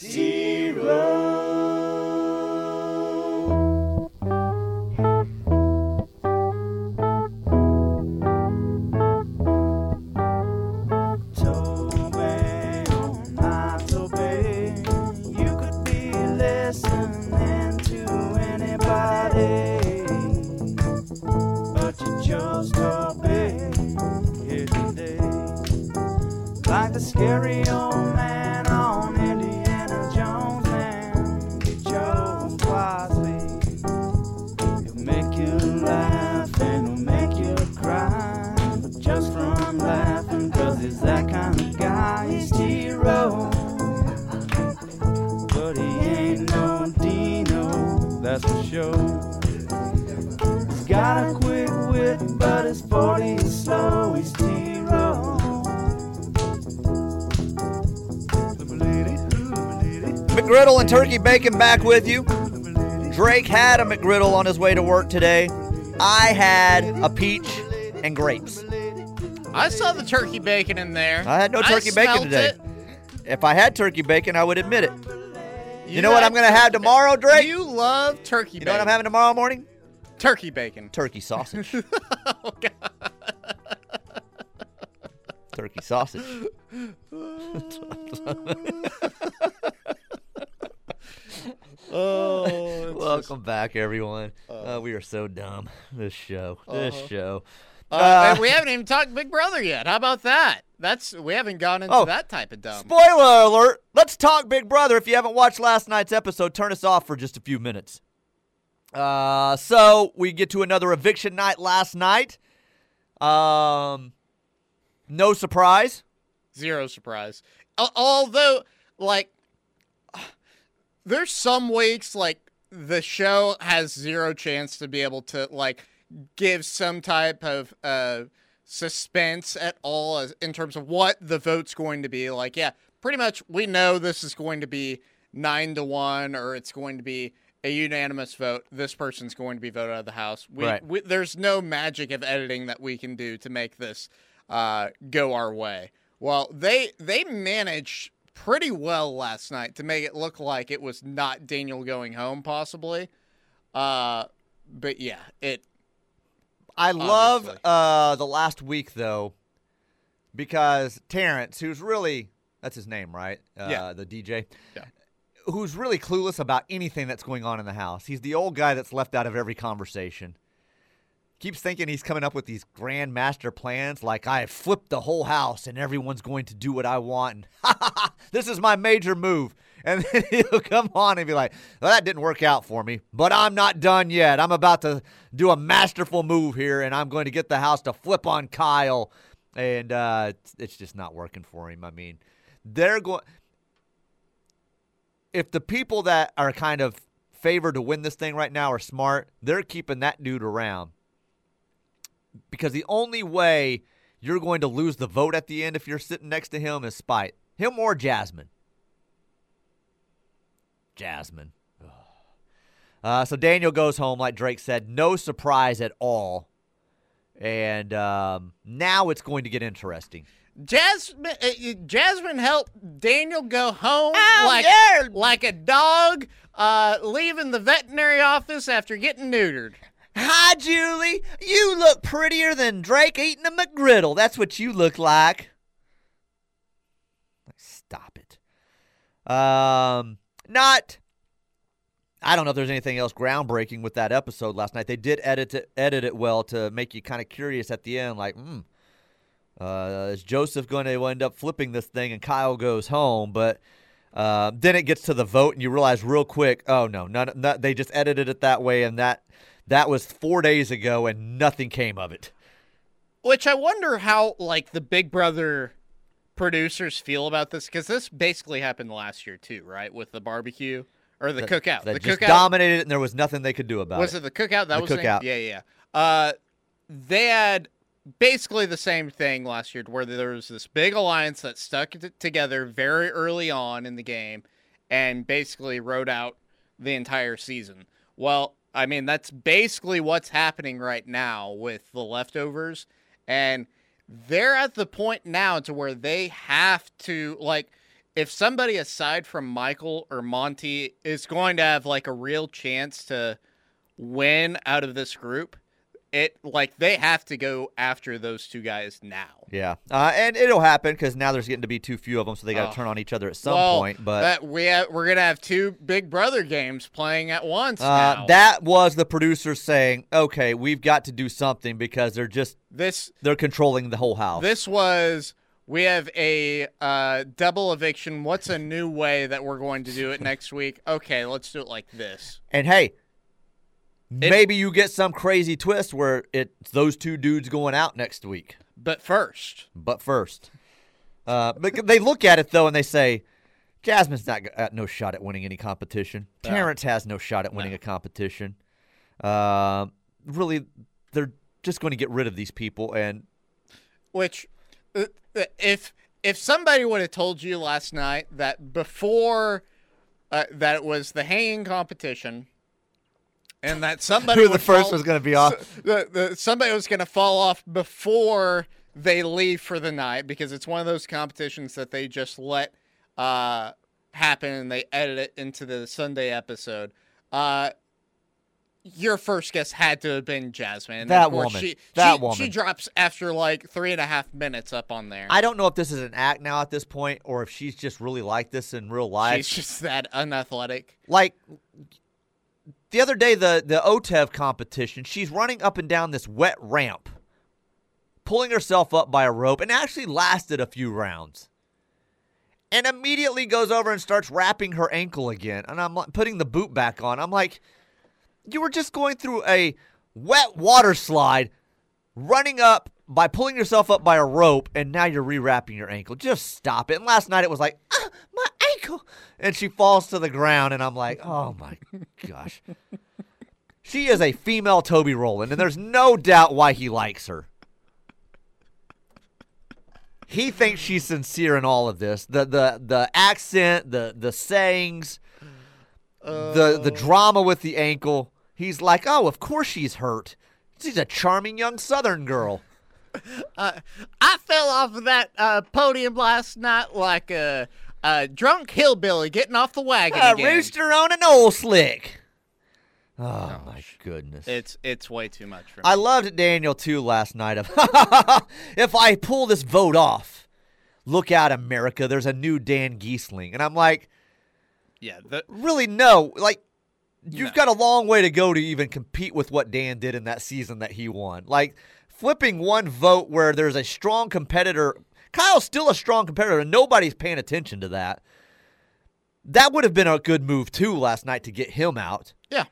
Toby, bacon back with you. Drake had a McGriddle on his way to work today. I had a peach and grapes. I saw the turkey bacon in there. I had no turkey bacon today. it. If I had turkey bacon, I would admit it. You, You know what I'm going to have tomorrow, Drake? You love turkey You bacon. know what I'm having tomorrow morning? Turkey bacon. Turkey sausage. oh, God. Turkey sausage. Oh, Welcome back, everyone. Uh, we are so dumb. This show. This Uh-huh. show. Uh, Uh, and we haven't even talked Big Brother yet. How about that? That's we haven't gone into Oh, that type of dumb. Spoiler alert. Let's talk Big Brother. If you haven't watched last night's episode, turn us off for just a few minutes. Uh, so we get to another eviction night last night. Um, no surprise. Zero surprise. Although, like, there's some weeks like the show has zero chance to be able to like give some type of uh suspense at all as in terms of what the vote's going to be. Like, yeah, pretty much we know this is going to be nine to one, or it's going to be a unanimous vote. This person's going to be voted out of the house. We, Right. we there's no magic of editing that we can do to make this uh, go our way. Well, they they managed pretty well last night to make it look like it was not Daniel going home, possibly. Uh, but yeah, it I love uh, the last week though, because Terrance, who's really that's his name, right? Uh, Yeah. The DJ. Yeah. Who's really clueless about anything that's going on in the house. He's the old guy that's left out of every conversation. Keeps thinking he's coming up with these grand master plans, like I have flipped the whole house and everyone's going to do what I want. And this is my major move. And then he'll come on and be like, well, that didn't work out for me, but I'm not done yet. I'm about to do a masterful move here, and I'm going to get the house to flip on Kyle. And uh, it's just not working for him. I mean, they're going. If the people that are kind of favored to win this thing right now are smart, they're keeping that dude around. Because the only way you're going to lose the vote at the end if you're sitting next to him is spite. Him or Jasmine. Jasmine. Uh, so Daniel goes home, like Drake said. No surprise at all. And um, now it's going to get interesting. Jasmine uh, Jasmine helped Daniel go home Oh, like yeah. like a dog uh, leaving the veterinary office after getting neutered. Hi, Julie. You look prettier than Drake eating a McGriddle. That's what you look like. Stop it. Um, not. I don't know if there's anything else groundbreaking with that episode last night. They did edit it, edit it well to make you kind of curious at the end, like, hmm, uh, is Joseph going to end up flipping this thing and Kyle goes home? But uh, then it gets to the vote and you realize real quick, oh no, none, none, they just edited it that way, and that that was four days ago, and nothing came of it. Which I wonder how like the Big Brother producers feel about this because this basically happened last year too, right? With the barbecue or the cookout. That the just cookout dominated it, and there was nothing they could do about was it. Was it the cookout? That The was the- cookout. yeah, yeah. Uh, they had basically the same thing last year, where there was this big alliance that stuck t- together very early on in the game, and basically wrote out the entire season. Well, I mean that's basically what's happening right now with the leftovers, and they're at the point now to where they have to like if somebody aside from Michael or Monty is going to have like a real chance to win out of this group, it like they have to go after those two guys now. Yeah, uh, and it'll happen because now there's getting to be too few of them, so they got to Oh. turn on each other at some well, point. But that we have, we're gonna have two Big Brother games playing at once uh, that was the producers saying, "Okay, we've got to do something because they're just this they're controlling the whole house." this was we have a uh, double eviction. What's a new way that we're going to do it next week? Okay, let's do it like this. And hey, maybe you get some crazy twist where it's those two dudes going out next week. But first, But first, uh, but they look at it though and they say, Jasmine's not got no shot at winning any competition. No. Terrance has no shot at winning No. a competition. Uh, really, they're just going to get rid of these people. And which uh, uh, if if somebody would have told you last night that before uh, that it was the hanging competition and that somebody who the first fall- was going to be off? the, the, somebody was going to fall off before they leave for the night because it's one of those competitions that they just let uh, happen and they edit it into the Sunday episode. Uh, your first guess had to have been Jasmine. That woman. She, That she, woman. She drops after like three and a half minutes up on there. I don't know if this is an act now at this point or if she's just really like this in real life. She's just that unathletic. like the other day the the OTEV competition, she's running up and down this wet ramp, pulling herself up by a rope, and actually lasted a few rounds. And immediately goes over and starts wrapping her ankle again. And I'm putting the boot back on. I'm like, you were just going through a wet water slide, running up by pulling yourself up by a rope, and now you're rewrapping your ankle. Just stop it. And last night it was like, ah, my And she falls to the ground, and I'm like, oh my gosh. She is a female Toby Rowland, and there's no doubt why he likes her. He thinks she's sincere in all of this. The the the accent, the the sayings, the the drama with the ankle. He's like, oh, of course she's hurt. She's a charming young Southern girl. Uh, I fell off of that uh, podium last night like a, a drunk hillbilly getting off the wagon A again. rooster on an old slick. Oh, oh my goodness. It's it's way too much for me. I loved Daniel too last night. Of if I pull this vote off, look out, America. There's a new Dan Gheesling, and I'm like, yeah, the, really no. Like, you've No. got a long way to go to even compete with what Dan did in that season that he won. Like flipping one vote where there's a strong competitor. Kyle's still a strong competitor, and nobody's paying attention to that. That would have been a good move too last night to get him out. yeah.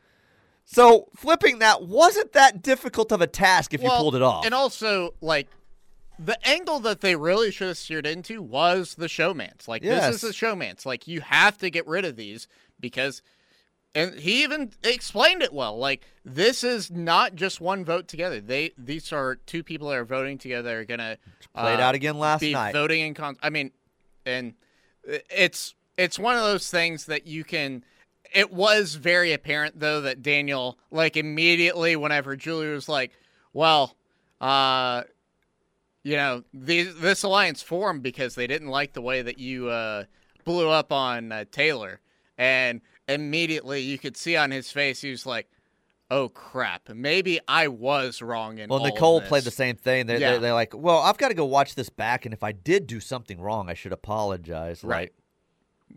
So flipping that wasn't that difficult of a task if you pulled it off. And also, like, the angle that they really should have steered into was the showman's. Like, Yes. this is a showman's. Like, you have to get rid of these because, and he even explained it well. Like, this is not just one vote together. They these are two people that are voting together. Are gonna Played uh, out again last be night. voting in con. I mean, and it's it's one of those things that you can. It was very apparent though that Daniel, like immediately, whenever Julie was like, "Well, uh, you know, these this alliance formed because they didn't like the way that you uh, blew up on uh, Taylor," and immediately you could see on his face he was like. Oh crap! Maybe I was wrong in well, Nicole played the same thing. They, Yeah. they, they're like, well, I've got to go watch this back, and if I did do something wrong, I should apologize. Right.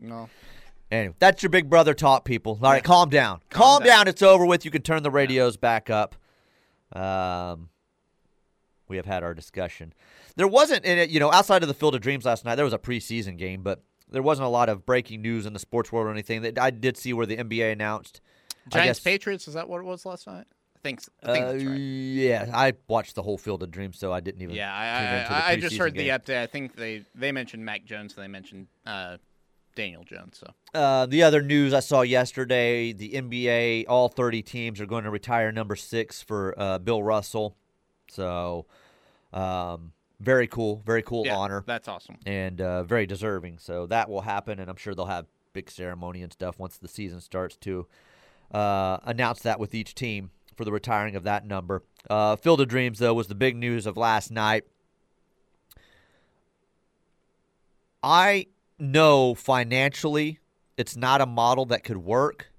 Like, No. anyway, that's your big brother talk, people. All right, calm down. Calm, Calm down. down. It's over with. You can turn the radios back up. Um, we have had our discussion. There wasn't, in it, you know, outside of the Field of Dreams last night, there was a preseason game, but there wasn't a lot of breaking news in the sports world or anything. That I did see where the NBA announced. Giants guess- Patriots is that what it was last night? I think I think Uh, right. Yeah, I watched the whole Field of Dreams, so I didn't even. Yeah, tune I into the I, I, I just heard game. the update. I think they they mentioned Mac Jones. and They mentioned uh, Daniel Jones. So Uh, the other news I saw yesterday: the NBA, all 30 teams are going to retire number six for uh, Bill Russell. So, um, very cool, very cool yeah, honor, That's awesome. and uh, very deserving. So that will happen, and I'm sure they'll have big ceremony and stuff once the season starts to uh, announce that with each team for the retiring of that number. Uh, Field of Dreams, though, was the big news of last night. I know financially it's not a model that could work.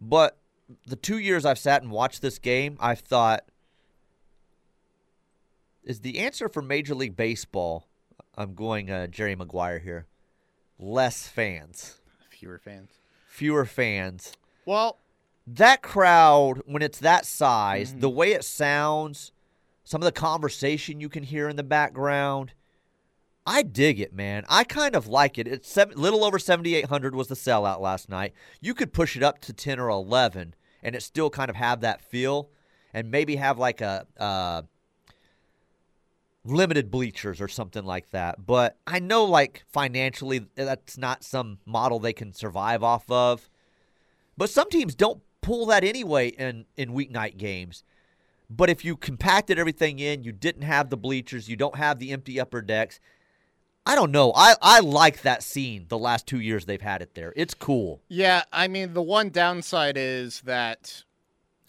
But the two years I've sat and watched this game, I've thought, is the answer for Major League Baseball? I'm going uh, Jerry Maguire here. Less fans, Fewer fans. fewer fans. Well, That crowd, when it's that size, Mm-hmm. the way it sounds, some of the conversation you can hear in the background, I dig it, man. I kind of like it. It's seven, little over 7,800 was the sellout last night. You could push it up to 10 or 11 and it still kind of have that feel and maybe have like a uh, limited bleachers or something like that. But I know like financially that's not some model they can survive off of. But some teams don't pull that anyway in, in weeknight games. But if you compacted everything in, you didn't have the bleachers, you don't have the empty upper decks. I don't know. I, I like that scene the last two years they've had it there. It's cool. yeah, I mean, the one downside is that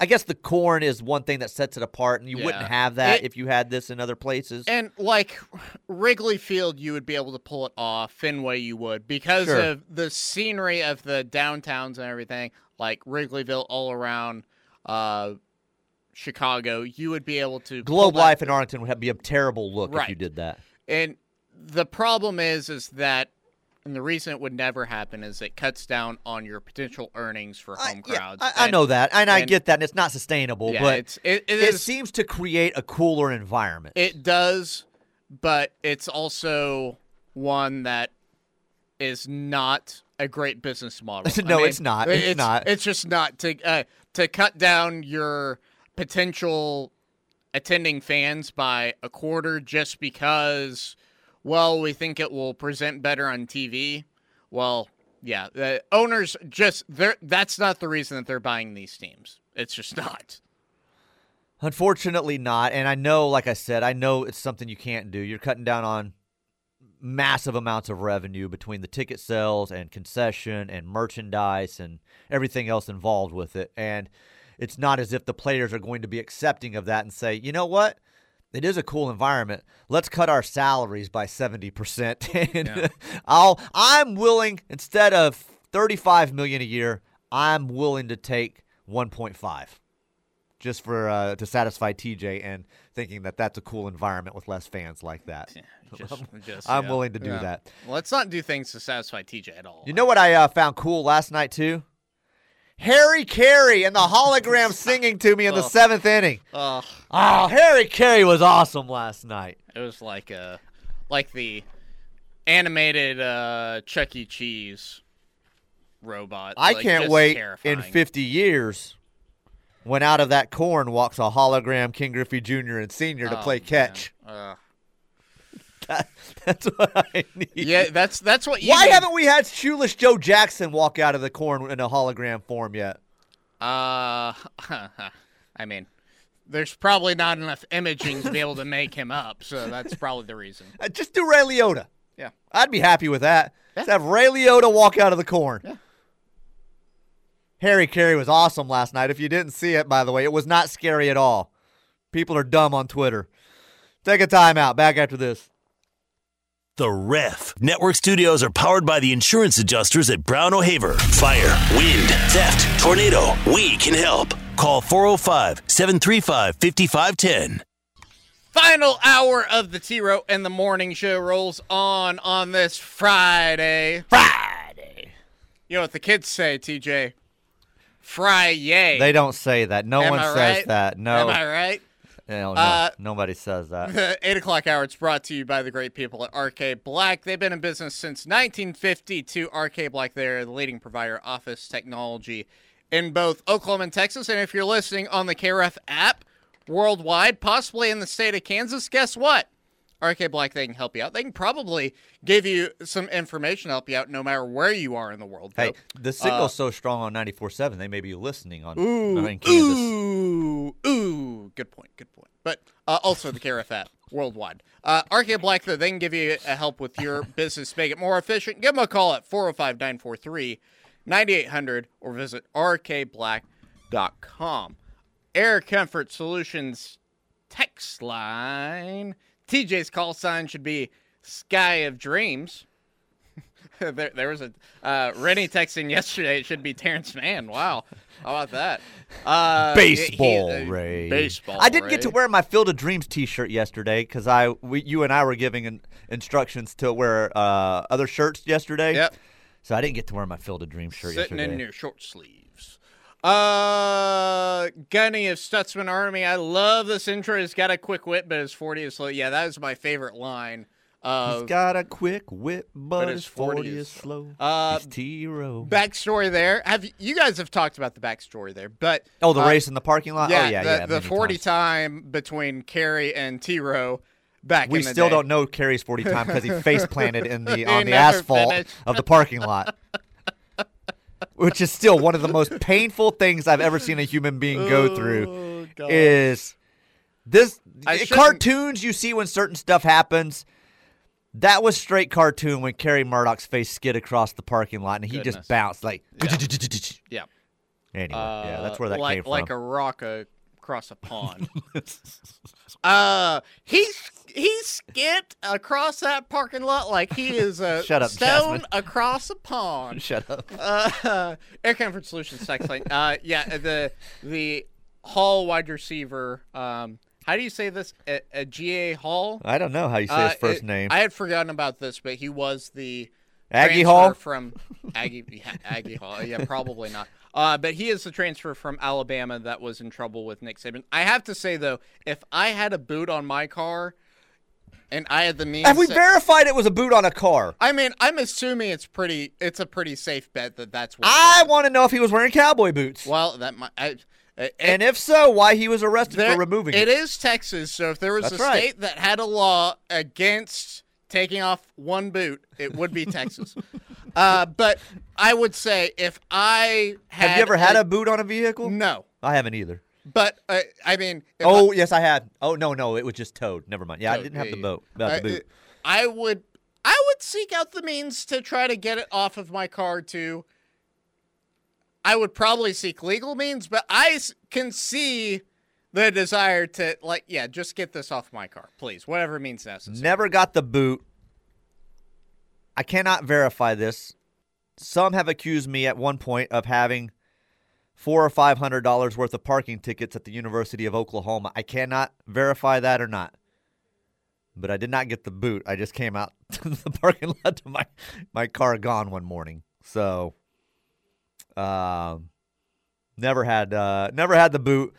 I guess the corn is one thing that sets it apart, and you wouldn't have that It- if you had this in other places. And like Wrigley Field, you would be able to pull it off. Fenway, you would because Sure. of the scenery of the downtowns and everything. Like Wrigleyville, all around uh, Chicago, you would be able to Globe Life in Arlington would have, be a terrible look if you did that. And the problem is, is that, and the reason it would never happen is it cuts down on your potential earnings for home yeah, crowds. I, I And- know that, and I get that, and it's not sustainable, Yeah, but it's it, it it is seems to create a cooler environment. It does, but it's also one that is not a great business model. I No, mean, it's not. It's not. It's just not to uh, to cut down your potential attending fans by a quarter just because, well, we think it will present better on TV. Well, yeah, the owners just they're that's not the reason that they're buying these teams. It's just not. Unfortunately, not. And I know, like I said, I know it's something you can't do. You're cutting down on massive amounts of revenue between the ticket sales and concession and merchandise and everything else involved with it. And it's not as if the players are going to be accepting of that and say, you know what? It is a cool environment. Let's cut our salaries by 70%. and Yeah. I'll I'm willing instead of 35 million a year, I'm willing to take 1.5 just for uh, to satisfy TJ and thinking that that's a cool environment with less fans like that. Just, just, I'm yeah. willing to do Yeah. that. Let's not do things to satisfy TJ at all. You know what I uh, found cool last night too? Harry Caray and the hologram singing to me in the Oh. seventh inning. Ugh, Oh, Harry Caray was awesome last night. it was like a, like the animated uh, Chuck E. Cheese robot. I like, can't wait in 50 years when out of that corn walks a hologram Ken Griffey Jr. and Sr. to Oh, play catch. Ugh. That, that's what I need. Yeah, that's that's what you. Why need. haven't we had shoeless Joe Jackson walk out of the corn in a hologram form yet? Uh, I mean, there's probably not enough imaging to be able to make him up, so that's probably the reason. Uh, just do Ray Liotta. Yeah. I'd be happy with that. Yeah. Just have Ray Liotta walk out of the corn. Yeah. Harry Caray was awesome last night. If you didn't see it, by the way, it was not scary at all. People are dumb on Twitter. Take a timeout. Back after this. The Ref. Network studios are powered by the insurance adjusters at Brown O'Haver. Fire, wind, theft, tornado. We can help. Call 405 735 5510. Final hour of the T Row and the Morning Show rolls on on this Friday. Friday. You know what the kids say, TJ? Fry yay. They don't say that. No Am one I says right? that. No. Am I right? No, no. Uh, Nobody says that. The 8 o'clock hour, it's brought to you by the great people at RK Black. They've been in business since 1952. RK Black, they're the leading provider of office technology in both Oklahoma and Texas. And if you're listening on the KREF app worldwide, possibly in the state of Kansas, guess what? RK Black, they can help you out. They can probably give you some information to help you out no matter where you are in the world. Hey, though. the signal's so strong on 94.7, they may be listening on in Kansas. Ooh, ooh, good point, good point. But uh, also the KREF app worldwide. Uh, RK Black, though, they can give you a help with your business, make it more efficient. Give them a call at 405 943 9800 or visit rkblack.com. Air Comfort Solutions text line. TJ's call sign should be Sky of Dreams. there, there was a uh, Rennie texting yesterday. It should be Terence Mann. Wow, how about that? Uh, Baseball, he- uh, Ray. Baseball. I didn't get to wear my Field of Dreams T-shirt yesterday because I, we, you and I were giving in, instructions to wear uh, other shirts yesterday. Yep. So I didn't get to wear my Field of Dreams shirt Sitting yesterday. Sitting in your short sleeves. Uh, Gunny of Stutzman Army. I love this intro. It's got a quick whip, but his 40 is slow. Yeah, that is my favorite line. he's got a quick whip, but, his his 40 40 is slow. Uh, He's T-Row. backstory there. Have you- you guys have talked about the backstory there? But Oh, the uh, race in the parking lot? Yeah, oh, yeah, the, yeah. the 40 times. time between Carey and T Row back We in the still day. don't know Carey's 40 time because he face planted in the on the asphalt finished. of the parking lot. Which is still one of the most painful things I've ever seen a human being go through. Oh, Is this I i- cartoons you see when certain stuff happens? That was straight cartoon when Carey Murdock's face skid across the parking lot and he Goodness. just bounced like. Yeah. Anyway, yeah, that's Uh, where that like, came from. Like a rock across a pond. uh, he's he skipped across that parking lot like he is a Shut up, stone Jasmine. across a pond. Shut up. Uh, Air Comfort Solutions sex line. Uh, yeah, the the Hall wide receiver. Um, how do you say this? A, a GA Hall. I don't know how you say Uh, his first it- name. I had forgotten about this, but he was the Aggie transfer Hall? from Aggie yeah, Agiye Hall. Yeah, probably not. Uh, but he is the transfer from Alabama that was in trouble with Nick Saban. I have to say though, if I had a boot on my car, and I had the means, Have we to- verified it was a boot on a car? I mean, I'm assuming it's pretty. It's a pretty safe bet that that's what. I want to know if he was wearing cowboy boots. well, that might. I, it, and if so, why he was arrested there- for removing it it. is Texas, so if there was That's a right. state that had a law against taking off one boot, it would be Texas. uh, but I would say if I had Have you ever had a boot on a vehicle? no, I haven't either. But uh, I mean, Oh, yes, I had. Oh, no, no, it was just towed. Never mind. Yeah, I didn't have yeah, the boat. I, the boot. I would I would seek out the means to try to get it off of my car too. I would probably seek legal means, but I can see the desire to like yeah, just get this off my car, please. Whatever means necessary. Never got the boot. I cannot verify this. Some have accused me at one point of having four or five hundred dollars worth of parking tickets at the University of Oklahoma. I cannot verify that or not. But I did not get the boot. I just came out to the parking lot to my my car gone one morning. So um never had uh never had the boot.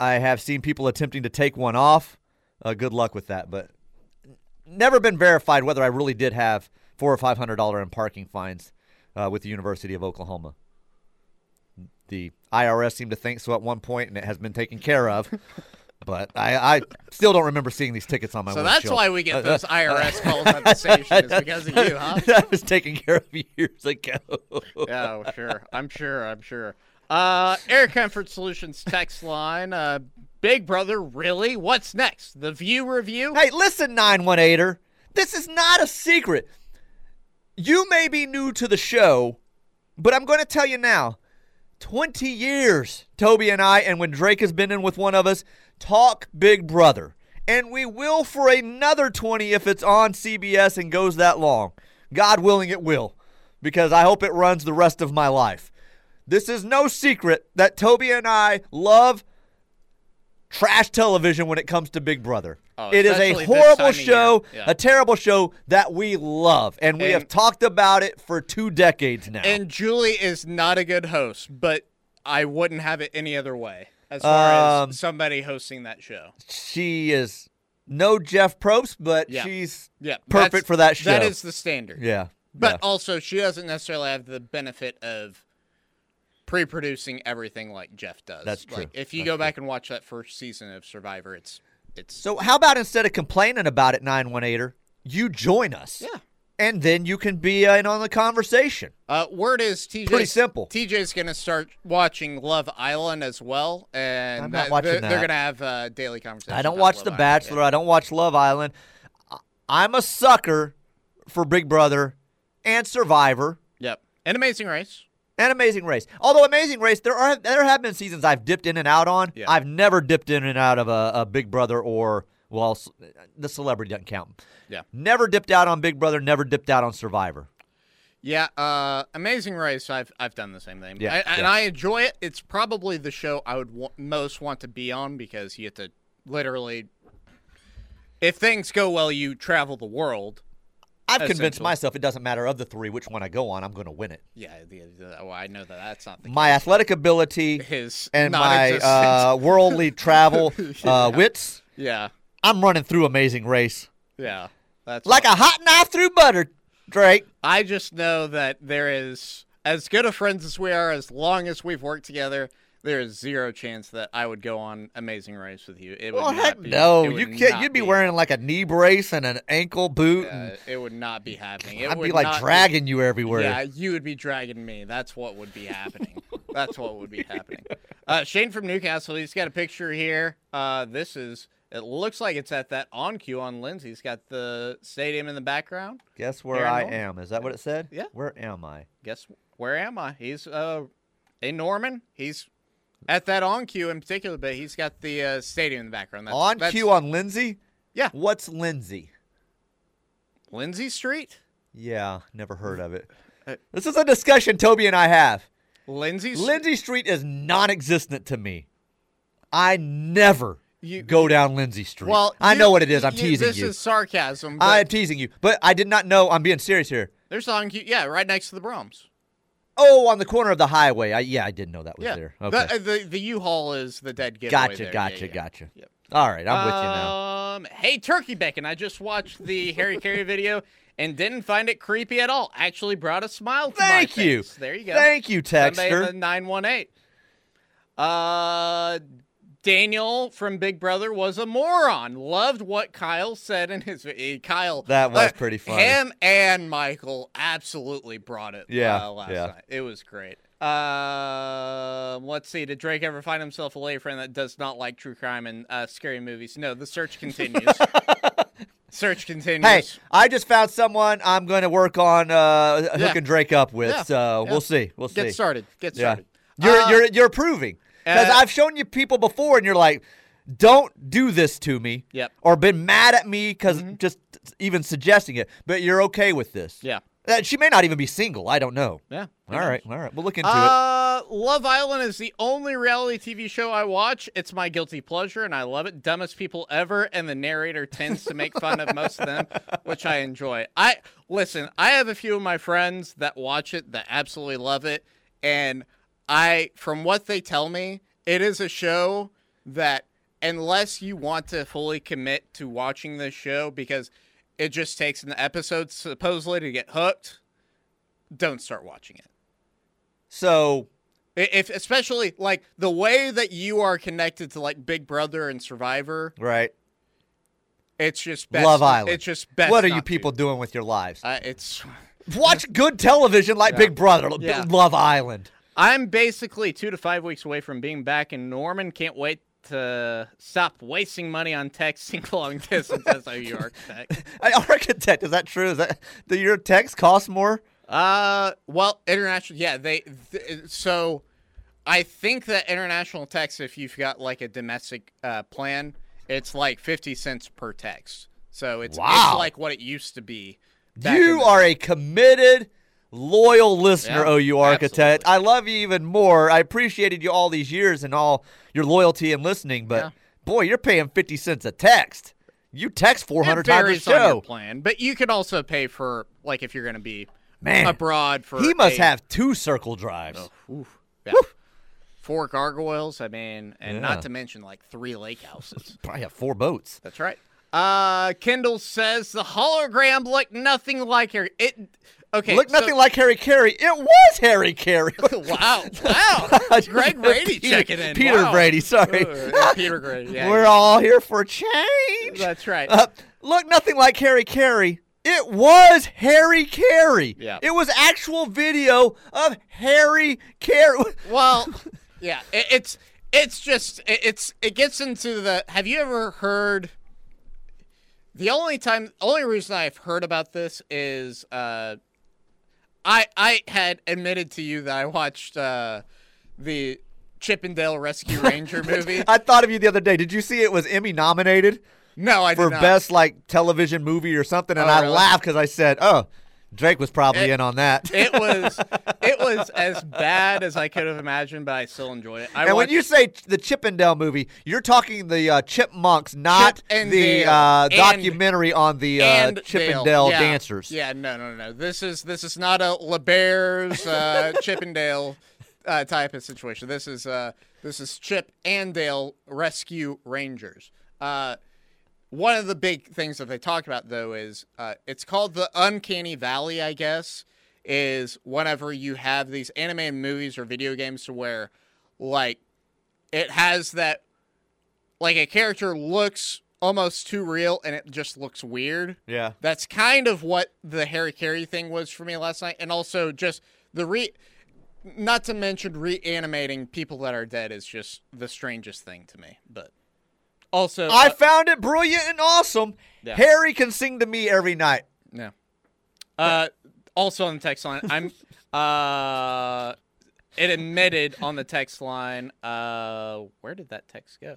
I have seen people attempting to take one off. Uh, good luck with that, but never been verified whether I really did have four or five hundred dollar in parking fines uh, with the University of Oklahoma. The IRS seemed to think so at one point, and it has been taken care of. but I, I still don't remember seeing these tickets on my. So that's why we get those IRS calls at the station is because of you, huh? that was taken care of years ago. Yeah, oh, sure. I'm sure. I'm sure. Uh, Air Comfort Solutions text line. Uh, Big Brother, really? What's next? The View review? Hey, listen, 918er. This is not a secret. You may be new to the show, but I'm going to tell you now 20 years, Toby and I, and when Drake has been in with one of us, talk Big Brother. And we will for another 20 if it's on CBS and goes that long. God willing, it will, because I hope it runs the rest of my life. This is no secret that Toby and I love trash television when it comes to Big Brother. Oh, it is a horrible show. Yeah. a terrible show that we love, and we And- have talked about it for two decades now. And Julie is not a good host, but I wouldn't have it any other way as far Um, as somebody hosting that show. she is no Jeff Probst, but Yeah. she's Yeah. perfect that's- for that show. That is the standard. yeah, But yeah. also, she doesn't necessarily have the benefit of pre-producing everything like Jeff does. That's true. Like, if you That's go true. back and watch that first season of Survivor, it's it's So how about instead of complaining about it, 918er, you join us. yeah. And then you can be in on the conversation. Uh, word is TJ. Pretty simple. TJ's going to start watching Love Island as well, and I'm not that- watching they're, that. they're going to have uh, daily conversations. I don't watch Love The Island. Bachelor. I don't watch Love Island. I'm a sucker for Big Brother and Survivor. Yep. An Amazing Race. And Amazing Race. Although Amazing Race, there are there have been seasons I've dipped in and out on. Yeah. I've never dipped in and out of a, a Big Brother or well, the celebrity doesn't count. Yeah. Never dipped out on Big Brother. Never dipped out on Survivor. Yeah, uh, Amazing Race. I've I've done the same thing. Yeah, I, and. I enjoy it. It's probably the show I would wa- most want to be on because you get to literally, if things go well, you travel the world. I've convinced myself it doesn't matter of the three which one I go on, I'm going to win it. Yeah, the, the, well, I know that that's not the My athletic ability his and my uh, worldly travel uh, wits, yeah, I'm running through Amazing Race yeah. That's like a hot knife through butter, Drake. I just know that there is as good of friends as we are, as long as we've worked together. There is zero chance that I would go on Amazing Race with you. It would Well, heck be, no. You can't. You'd be wearing like a knee brace and an ankle boot. and Uh, it would not be happening. It I'd would be like dragging you everywhere. Yeah, you would be dragging me. That's what would be happening. That's what would be happening. Uh, Shane from Newcastle, he's got a picture here. Uh, this is. It looks like it's at that OnCue on Lindsay. He's got the stadium in the background. Guess where I Norman. am? Is that what it said? Yeah. Where am I? Guess where am I? He's uh in Norman. He's at that OnCue in particular, but he's got the uh, stadium in the background. That's, on that's cue on Lindsay. Yeah. What's Lindsay? Lindsay Street. Yeah, never heard of it. Uh, This is a discussion Toby and I have. Lindsay. Street. Lindsay Street is non-existent to me. I never You- go down Lindsay Street. Well, I you- know what it is. I'm you- teasing This you. This is sarcasm. I'm teasing you, but I did not know. I'm being serious here. there's OnCue. Yeah, right next to the Braum's. Oh, on the corner of the highway. I, yeah, I didn't know that was Yeah. there. The, Okay. uh, the the U-Haul is the dead giveaway. gotcha, there. Gotcha, yeah. gotcha. Yep. All right, I'm with you now. Um, hey, Turkey Bacon. I just watched the Harry Caray video and didn't find it creepy at all. Actually brought a smile to Thank my you. face. There you go. Thank you, Texter. the 918. Uh, Daniel from Big Brother was a moron. Loved what Kyle said in his vi- Kyle. That was uh, pretty funny. Him and Michael absolutely brought it. Yeah, uh, last yeah. night. It was great. Um, let's see. Did Drake ever find himself a lady friend that does not like true crime and uh, scary movies? No. The search continues. search continues. Hey, I just found someone I'm going to work on uh, Yeah. hooking Drake up with. Yeah, So yeah. we'll see. We'll see. get started. Get Yeah. started. You're Uh, you're you're approving because uh, I've shown you people before, and you're like, "Don't do this to me." Yep. Or been mad at me because just even suggesting it, but you're okay with this. Yeah. Uh, she may not even be single. I don't know. Yeah. All right. All right. We'll look into it. Uh, Love Island is the only reality TV show I watch. It's my guilty pleasure, and I love it. Dumbest people ever, and the narrator tends to make fun of most of them, which I enjoy. I listen. I have a few of my friends that watch it that absolutely love it, and I, from what they tell me, it is a show that unless you want to fully commit to watching this show, because it just takes an episode supposedly to get hooked, don't start watching it. So If especially like the way that you are connected to like Big Brother and Survivor, right. it's just best Love Island. It's just best. what are you not to. people doing with your lives? Uh, it's. Watch good television like Big Brother, Yeah. Love Island. I'm basically two to five weeks away from being back in Norman. Can't wait to stop wasting money on texting long distance as a New York tech. Architect, is that true? Is that do your texts cost more? Uh, well, international. Yeah, they. Th- so, I think that international text, if you've got like a domestic uh, plan, it's like fifty cents per text. So it's Wow. it's like what it used to be. You are a committed, loyal listener, Yeah, OU Architect. I love you even more. I appreciated you all these years and all your loyalty and listening, but Yeah. boy, you're paying 50 cents a text. You text 400 it times a varies on your show. plan, but you can also pay for like if you're going to be Man, abroad for. he must a- have two circle drives. Oof, yeah. Four gargoyles. I mean, and not to mention like three lake houses. Probably have four boats. That's right. Uh, Kendall says the hologram looked nothing like her. It okay. Look so- nothing like Harry Caray. It was Harry Caray. wow, wow. Greg Brady Peter- checking in. Peter Wow. Brady, sorry. Uh, Peter Brady. Yeah, We're yeah. all here for change. That's right. Uh, look, nothing like Harry Caray. It was Harry Caray. Yeah. It was actual video of Harry Caray. Well, yeah, it, it's it's just it, it's it gets into the. Have you ever heard? The only time, only reason I've heard about this is uh, I I had admitted to you that I watched uh, the Chippendale Rescue Ranger movie. I thought of you the other day. Did you see it was Emmy nominated No, I for did not. best like television movie or something? And Oh, I really? laughed because I said, "Oh, Drake was probably It- in on that. It was it was as bad as I could have imagined, but I still enjoyed it. I and when you say the Chippendale movie, you're talking the uh, Chipmunks, not Chip and the uh, And- documentary on the uh, Chippendale Yeah. dancers. Yeah, no, no, no. This is this is not a LeBear's uh, Chippendale uh, type of situation. This is uh, this is Chip and Dale Rescue Rangers. One of the big things that they talk about though is uh, it's called the uncanny valley. I guess is whenever you have these animated movies or video games to where like it has that like a character looks almost too real and it just looks weird. Yeah. That's kind of what the Harry Caray thing was for me last night, and also just the re. Not to mention reanimating people that are dead is just the strangest thing to me. But also, I uh, found it brilliant and awesome. Yeah. Harry can sing to me every night. yeah. Uh, also on the text line, I'm. Uh, it admitted on the text line. Uh, where did that text go?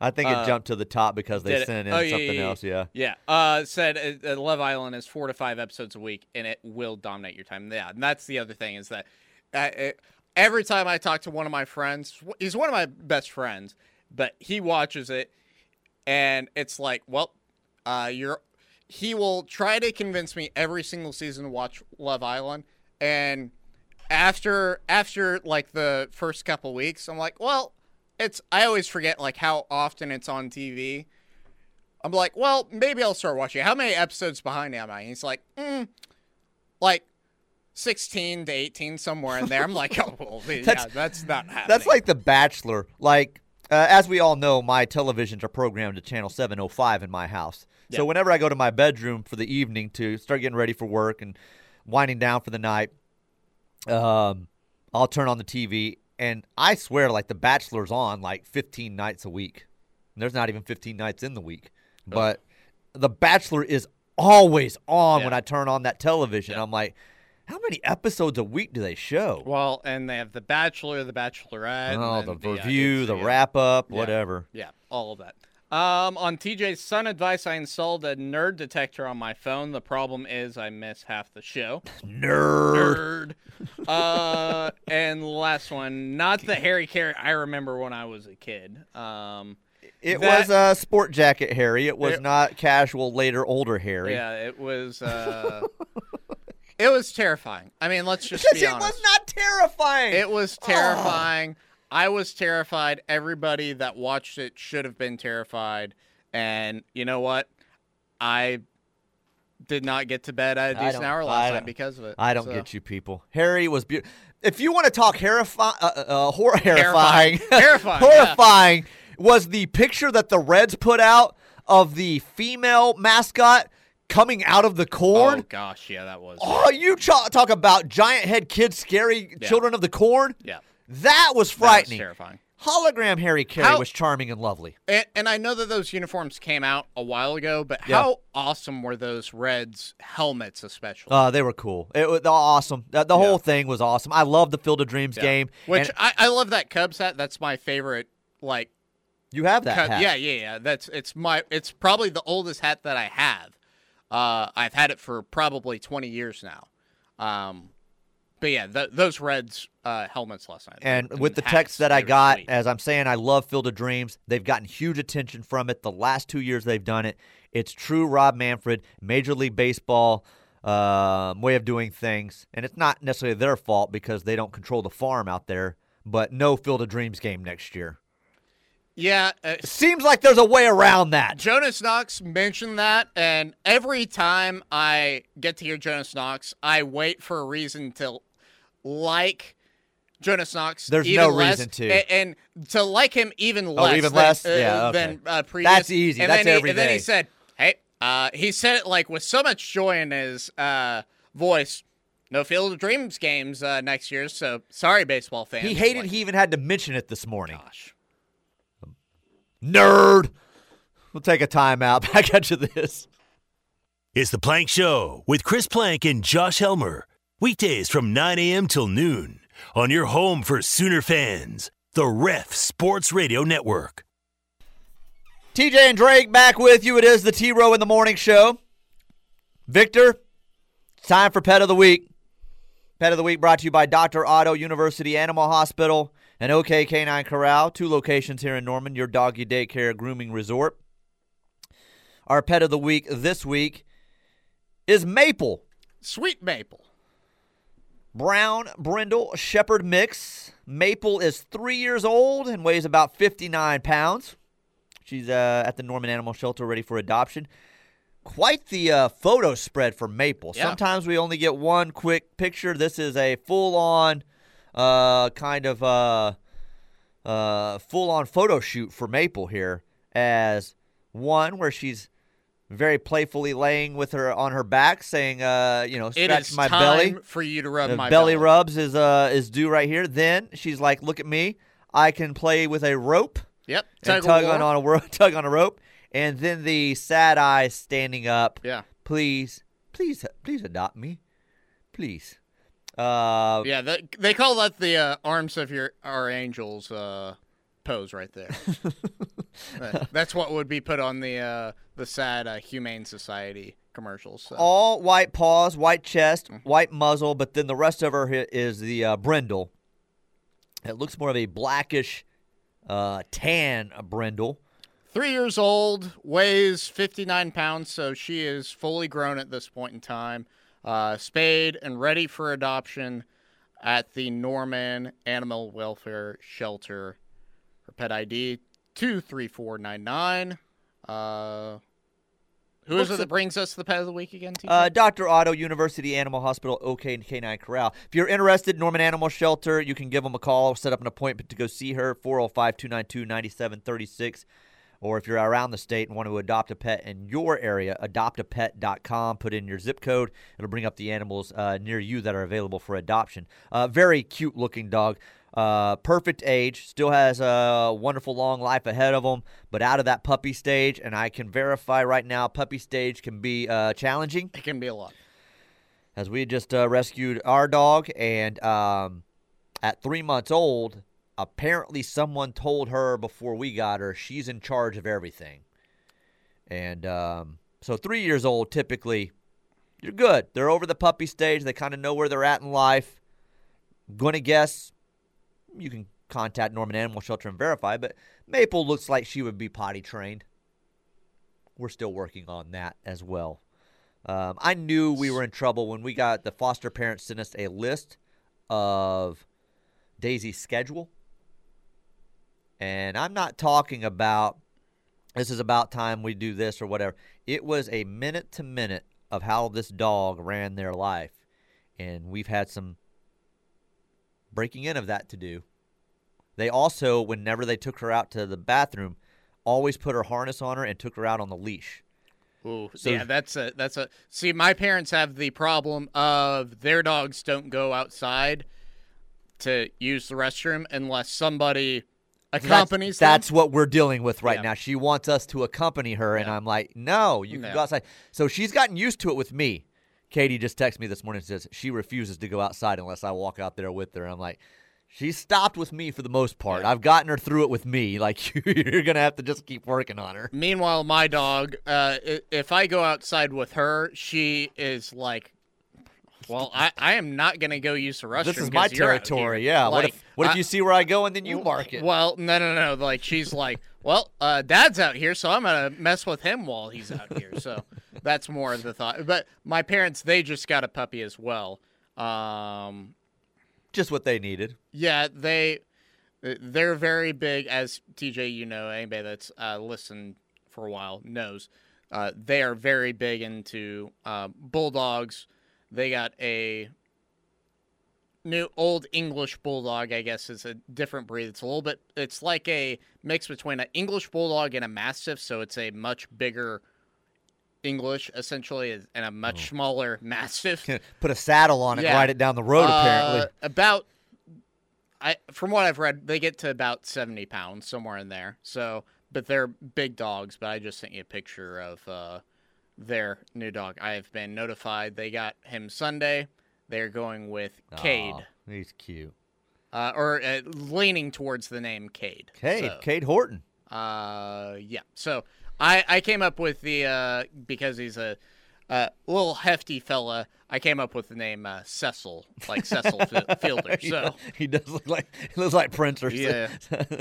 I think it Uh, jumped to the top because they it? sent in Oh, something yeah, yeah. else. Yeah. Yeah. Uh, said uh, Love Island is four to five episodes a week, and it will dominate your time. Yeah, and that's the other thing is that uh, it, every time I talk to one of my friends, he's one of my best friends, but he watches it, and it's like, well, uh, you're. He will try to convince me every single season to watch Love Island, and after after like the first couple weeks, I'm like, well, it's. I always forget like how often it's on TV. I'm like, well, maybe I'll start watching. How many episodes behind am I? And he's like, mm, like 16 to 18, somewhere in there. I'm like, oh, well, yeah, That's- that's, not happening. That's like The Bachelor. Like, uh, as we all know, my televisions are programmed to channel 705 in my house. Yeah. So whenever I go to my bedroom for the evening to start getting ready for work and winding down for the night, um, I'll turn on the TV, and I swear, like, The Bachelor's on like 15 nights a week. And there's not even 15 nights in the week. But The Bachelor is always on Yeah. when I turn on that television. Yeah. I'm like, how many episodes a week do they show? Well, and they have The Bachelor, The Bachelorette. Oh, the then- review, the wrap up, Yeah. whatever. Yeah, all of that. Um, on TJ's son advice, I installed a nerd detector on my phone. The problem is I miss half the show. Nerd. Nerd. uh, and last one, not the Harry Caray I remember when I was a kid. Um, It That- was a sport jacket, Harry. It was It- not casual, later, older Harry. yeah, it was. Uh, it was terrifying. I mean, let's just Because be it honest. was not terrifying. It was terrifying. I was terrified. Everybody that watched it should have been terrified. And you know what? I did not get to bed at a I decent hour I last night because of it. I don't So- get you people. Harry was beautiful. If you want to talk horrifying, uh, uh, hor- horrifying, Terrifying, yeah. horrifying was the picture that the Reds put out of the female mascot coming out of the corn. Oh gosh, yeah, that was. Oh, you ch- talk about giant head kids, scary Yeah. children of the corn. Yeah, That was that was frightening. terrifying. Hologram Harry Caray How- was charming and lovely. And, and I know that those uniforms came out a while ago, but Yeah. how awesome were those Reds helmets, especially? Uh, they were cool. It was awesome. The, the Yeah. whole thing was awesome. I love the Field of Dreams Yeah. game. Which and I, I love that Cubs hat. That's my favorite. Like, you have that hat. yeah, yeah, yeah. That's it's my. It's probably the oldest hat that I have. Uh, I've had it for probably twenty years now. Um, but yeah, th- those Reds uh, helmets last night. And with the text that I got, sweet. as I'm saying, I love Field of Dreams. They've gotten huge attention from it. The last two years they've done it, it's true Rob Manfred, Major League Baseball um, way of doing things. And it's not necessarily their fault because they don't control the farm out there. But no Field of Dreams game next year. Yeah, uh, Seems like there's a way around that. Jonas Knox mentioned that, and every time I get to hear Jonas Knox, I wait for a reason to like Jonas Knox. There's no less, reason to. a- and, to like him even less. Oh, even than, less? uh, Yeah, okay. Than uh, previous. That's easy. And That's then he, every And then he said, "Hey," uh, he said it like with so much joy in his uh, voice. No Field of Dreams games uh, next year, so sorry, baseball fans. He hated Like, he even had to mention it this morning. Gosh. Nerd. We'll take a timeout. Back at you this. It's the Plank Show with Chris Plank and Josh Helmer. Weekdays from 9 a.m. till noon on your home for Sooner fans, the Ref Sports Radio Network. TJ and Drake back with you. It is the T Row in the Morning Show. Victor, It's time for Pet of the Week. Pet of the Week brought to you by Dr. Otto University Animal Hospital and OK Canine Corral, two locations here in Norman, your doggy daycare grooming resort. Our Pet of the Week this week is Maple. Sweet maple. Brown Brindle Shepherd mix. Maple is three years old and weighs about 59 pounds. She's uh, at the Norman Animal Shelter ready for adoption. Quite the uh, photo spread for Maple. Yeah. Sometimes we only get one quick picture. This is a full on uh, kind of uh, uh, full on photo shoot for Maple here as one where she's very playfully laying with her on her back saying, uh, you know, It scratch is my time belly. for you to rub The my belly rubs is uh is due right here. Then she's like, "Look at me! I can play with a rope Yep. of tug on, on a tug on a rope." And then the sad eyes standing up. Yeah. Please, please, please adopt me, please. Uh, Yeah. They call that the uh, arms of your our angels uh, pose right there. That's what would be put on the uh, the sad uh, Humane Society commercials. So. all white paws, white chest, Mm-hmm. white muzzle, but then the rest of her is the uh, brindle. It looks more of a blackish, uh, tan brindle. Three years old, weighs 59 pounds, so she is fully grown at this point in time. Uh, spayed and ready for adoption at the Norman Animal Welfare Shelter. Her pet ID 23499. Uh, who is Looks it that brings us the pet of the week again? Uh, Dr. Otto University Animal Hospital, OK and Canine Corral. If you're interested, Norman Animal Shelter, you can give them a call, or set up an appointment to go see her, 405 292 9736. Or if you're around the state and want to adopt a pet in your area, adoptapet.com. Put in your zip code. It'll bring up the animals uh, near you that are available for adoption. Uh, very cute looking dog. Uh, perfect age. Still has a wonderful long life ahead of him, but out of that puppy stage. And I can verify right now, puppy stage can be uh, challenging it can be a lot. as we just uh, rescued our dog, and um, at three months old, apparently someone told her before we got her she's in charge of everything. And um, so, three years old, typically, you're good. They're over the puppy stage. They kind of know where they're at in life. Going to guess you can contact Norman Animal Shelter and verify, but Maple looks like she would be potty trained. We're still working on that as well. Um, I knew we were in trouble when we got the foster parents sent us a list of Daisy's schedule. And I'm not talking about this is about time we do this or whatever. It was a minute to minute of how this dog ran their life. And we've had some breaking in of that to do. They also, whenever they took her out to the bathroom, always put her harness on her and took her out on the leash. Ooh, So- yeah, that's a that's a. See, my parents have the problem of their dogs don't go outside to use the restroom unless somebody accompanies that's. That's what we're dealing with right Yeah. now. She wants us to accompany her, and I'm like, no, you can No. go outside. So she's gotten used to it with me. Katie just texted me this morning and says she refuses to go outside unless I walk out there with her. I'm like, she's stopped with me for the most part. Yeah. I've gotten her through it with me. Like you're gonna have to just keep working on her. Meanwhile, my dog, uh, if I go outside with her, she is like, "Well, I, I am not gonna go use the restroom. This is my territory. here." Yeah. what if what if you see where I go and then you mark it? Well, no, no, no. Like she's like, well, uh, Dad's out here, so I'm gonna mess with him while he's out here. So that's more of the thought. But my parents, they just got a puppy as well. Um, Just what they needed. yeah, they they're very big, as TJ, you know, anybody that's uh, listened for a while knows. Uh, they are very big into uh, bulldogs. They got a new old English bulldog, I guess, is a different breed. It's a little bit. It's like a mix between an English bulldog and a mastiff. So it's a much bigger English, essentially, and a much smaller mastiff. Put a saddle on it, Yeah. ride it down the road. Uh, apparently, about I from what I've read, they get to about seventy pounds somewhere in there. So, but they're big dogs. But I just sent you a picture of uh, their new dog. I have been notified they got him Sunday. They're going with Cade, Aw, he's cute. uh, or uh, leaning towards the name Cade. Cade, So, Cade Horton. uh, yeah. So I I came up with the uh because he's a uh, little hefty fella. I came up with the name uh, Cecil, like Cecil Fi- Fielder. So does, he does look like he looks like Prince or Yeah.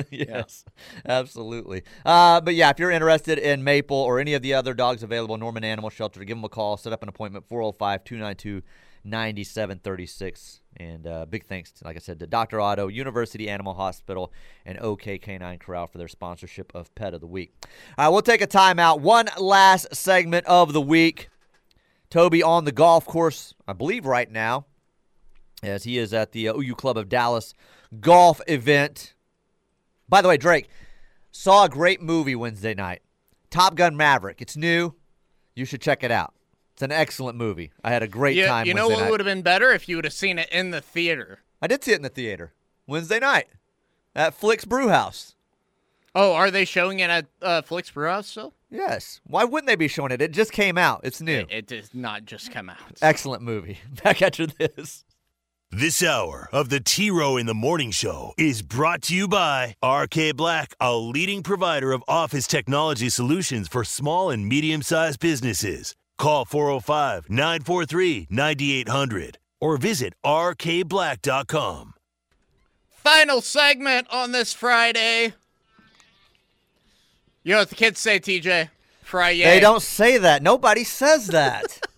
yes, absolutely. Uh, but yeah, if you're interested in Maple or any of the other dogs available, Norman Animal Shelter, give them a call. Set up an appointment 405 292 9736. And uh, big thanks, to, like I said, to Dr. Otto, University Animal Hospital, and OK Canine Corral for their sponsorship of Pet of the Week. All right, we'll take a timeout. One last segment of the week. Toby on the golf course, I believe, right now, as he is at the uh, OU Club of Dallas golf event. By the way, Drake saw a great movie Wednesday night Top Gun Maverick. It's new. You should check it out. It's an excellent movie. I had a great you, time. you know Wednesday what would have been better if you would have seen it in the theater. I did see it in the theater Wednesday night at Flix Brewhouse. Oh, are they showing it at uh, Flix Brewhouse still? Yes. Why wouldn't they be showing it? It just came out. It's new. It, it does not just come out. Excellent movie. Back after this. This hour of the T Row in the Morning Show is brought to you by RK Black, a leading provider of office technology solutions for small and medium sized businesses. Call 405 943 9800 or visit rkblack.com. Final segment on this Friday. You know what the kids say, TJ? Friday. They don't say that. Nobody says that.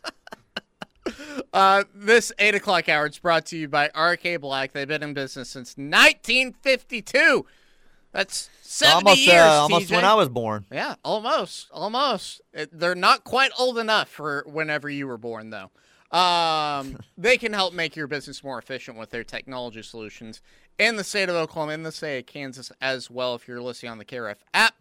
Uh, this 8 o'clock hour is brought to you by RK Black. They've been in business since 1952. That's 70 almost years, uh, almost TJ. when I was born. Yeah, almost, almost. They're not quite old enough for whenever you were born, though. Um, they can help make your business more efficient with their technology solutions in the state of Oklahoma, in the state of Kansas as well. If you're listening on the KREF app,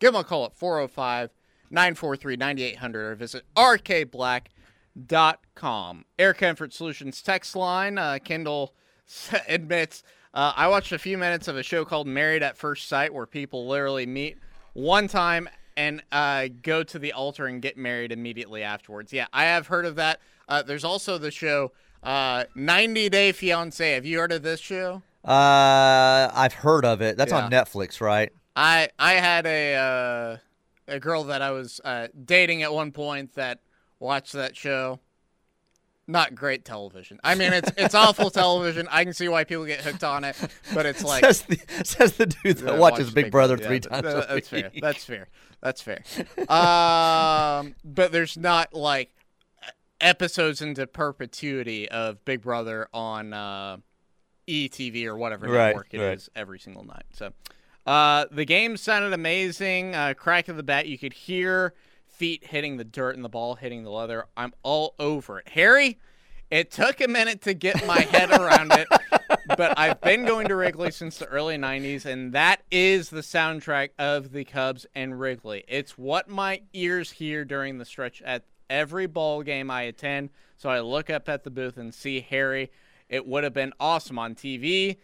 give them a call at 405 943 9800 or visit rkblack.com. Air Comfort Solutions text line. Uh, Kendall admits uh, I watched a few minutes of a show called Married at First Sight where people literally meet one time and uh, go to the altar and get married immediately afterwards. Yeah, I have heard of that. Uh, there's also the show uh, 90 Day Fiance. Have you heard of this show? Uh, I've heard of it. That's on Netflix, right? I I had a uh, a girl that I was uh, dating at one point that watched that show. Not great television. I mean, it's it's awful television. I can see why people get hooked on it, but it's like says, the, says the dude that watches watch Big Brother Yeah, three th- times th- a That's fair. That's fair. That's fair. um, but there's not like episodes into perpetuity of Big Brother on uh, ETV or whatever Right, network it is right. every single night. So uh, the game sounded amazing. Uh, crack of the bat, you could hear feet hitting the dirt and the ball hitting the leather. I'm all over it. Harry, it took a minute to get my head around it, but I've been going to Wrigley since the early 90s, and that is the soundtrack of the Cubs and Wrigley. It's what my ears hear during the stretch at every ball game I attend. So I look up at the booth and see Harry. It would have been awesome on TV.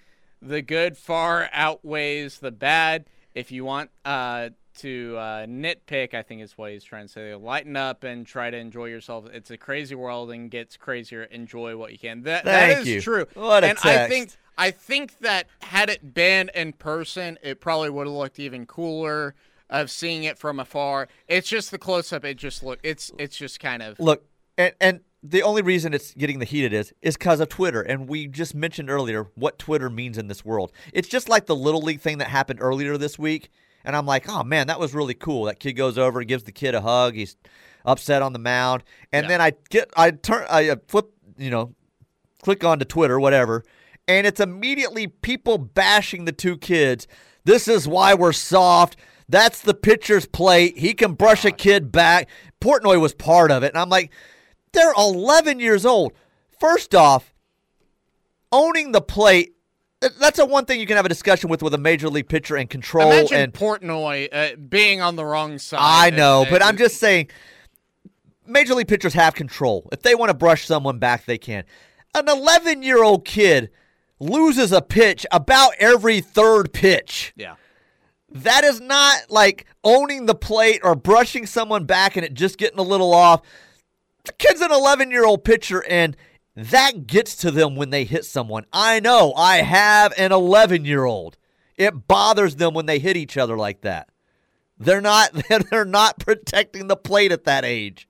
The good far outweighs the bad. If you want uh, to uh, nitpick, I think is what he's trying to say. Lighten up and try to enjoy yourself. It's a crazy world and gets crazier. Enjoy what you can. That that is you. true. What a and I think I think that had it been in person, it probably would have looked even cooler. Of seeing it from afar, it's just the close up. It just look. It's it's just kind of Look, and, and the only reason it's getting the heat it is is because of Twitter. And we just mentioned earlier what Twitter means in this world. It's just like the little league thing that happened earlier this week. And I'm like, oh man, that was really cool. That kid goes over, gives the kid a hug. He's upset on the mound, and Yeah. then I get, I turn, I uh, flip, you know, click onto Twitter, whatever, and it's immediately people bashing the two kids. This is why we're soft. That's the pitcher's plate. He can brush a kid back. Portnoy was part of it. And I'm like, they're 11 years old. First off, owning the plate that's a one thing you can have a discussion with with a major league pitcher and control imagine and Portnoy uh, being on the wrong side. I know, It- but it- I'm just saying major league pitchers have control. If they want to brush someone back, they can. An 11 year old kid loses a pitch about every third pitch. yeah. That is not like owning the plate or brushing someone back and it just getting a little off. The kid's an 11 year old pitcher and that gets to them when they hit someone. I know, I have an 11 year old. It bothers them when they hit each other like that. They're not they're not protecting the plate at that age.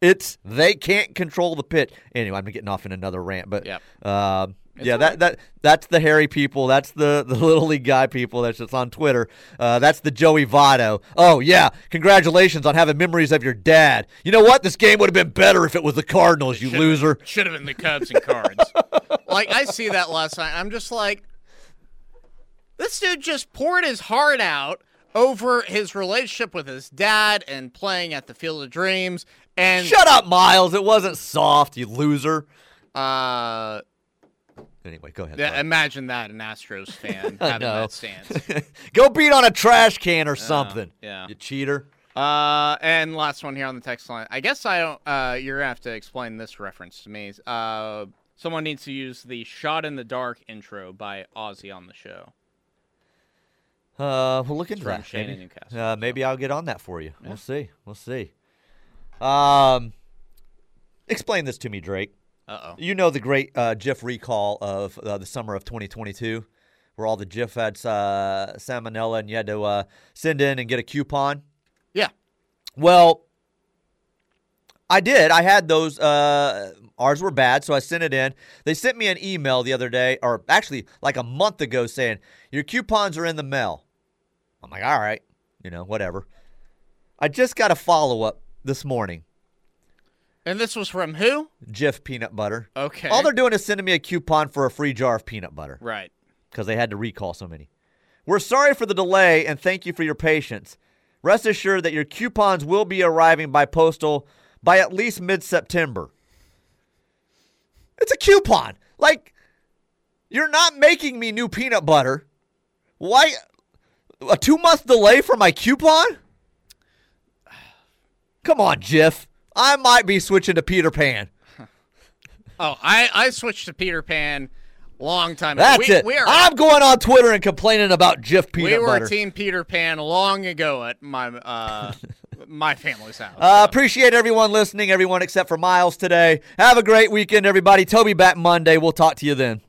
It's they can't control the pitch. Anyway, I'm getting off in another rant, but Yep. um, yeah, all that that that's the Harry people. That's the the little league guy people. That's just on Twitter. Uh, that's the Joey Votto. Oh yeah, congratulations on having memories of your dad. You know what? This game would have been better if it was the Cardinals. You loser. Should have been the Cubs and Cards. like I see that last night. I'm just like, this dude just poured his heart out over his relationship with his dad and playing at the Field of Dreams. And Shut up, Miles. It wasn't soft. You loser. uh, Anyway, go ahead. yeah, imagine that an Astros fan having that stance. Go beat on a trash can or something. yeah. You cheater. Uh, and last one here on the text line. I guess I don't. Uh, you're gonna have to explain this reference to me. Uh, someone needs to use the "Shot in the Dark" intro by Ozzy on the show. Uh, we'll look into that. Shane maybe. Newcastle, Uh, maybe I'll get on that for you. We'll see. We'll see. Um, explain this to me, Drake. Uh oh. You know the great uh, Jif recall of uh, the summer of 2022, where all the Jif had uh, salmonella, and you had to uh, send in and get a coupon. Yeah. Well, I did. I had those. Uh, ours were bad, so I sent it in. They sent me an email the other day, or actually like a month ago, saying your coupons are in the mail. I'm like, all right, you know, whatever. I just got a follow up this morning. And this was from who? Jif peanut butter. Okay. All they're doing is sending me a coupon for a free jar of peanut butter right. because they had to recall so many. We're sorry for the delay and thank you for your patience. Rest assured that your coupons will be arriving by postal by at least mid September. It's a coupon. Like, you're not making me new peanut butter. Why? A two month delay for my coupon? Come on, Jif. I might be switching to Peter Pan. Oh, I I switched to Peter Pan long time ago. That's we, it. We are I'm going on Twitter and complaining about Jif peanut we were butter. Team Peter Pan long ago at my uh my family's house. Uh, appreciate everyone listening, everyone except for Miles today. Have a great weekend, everybody. Toby back Monday. We'll talk to you then.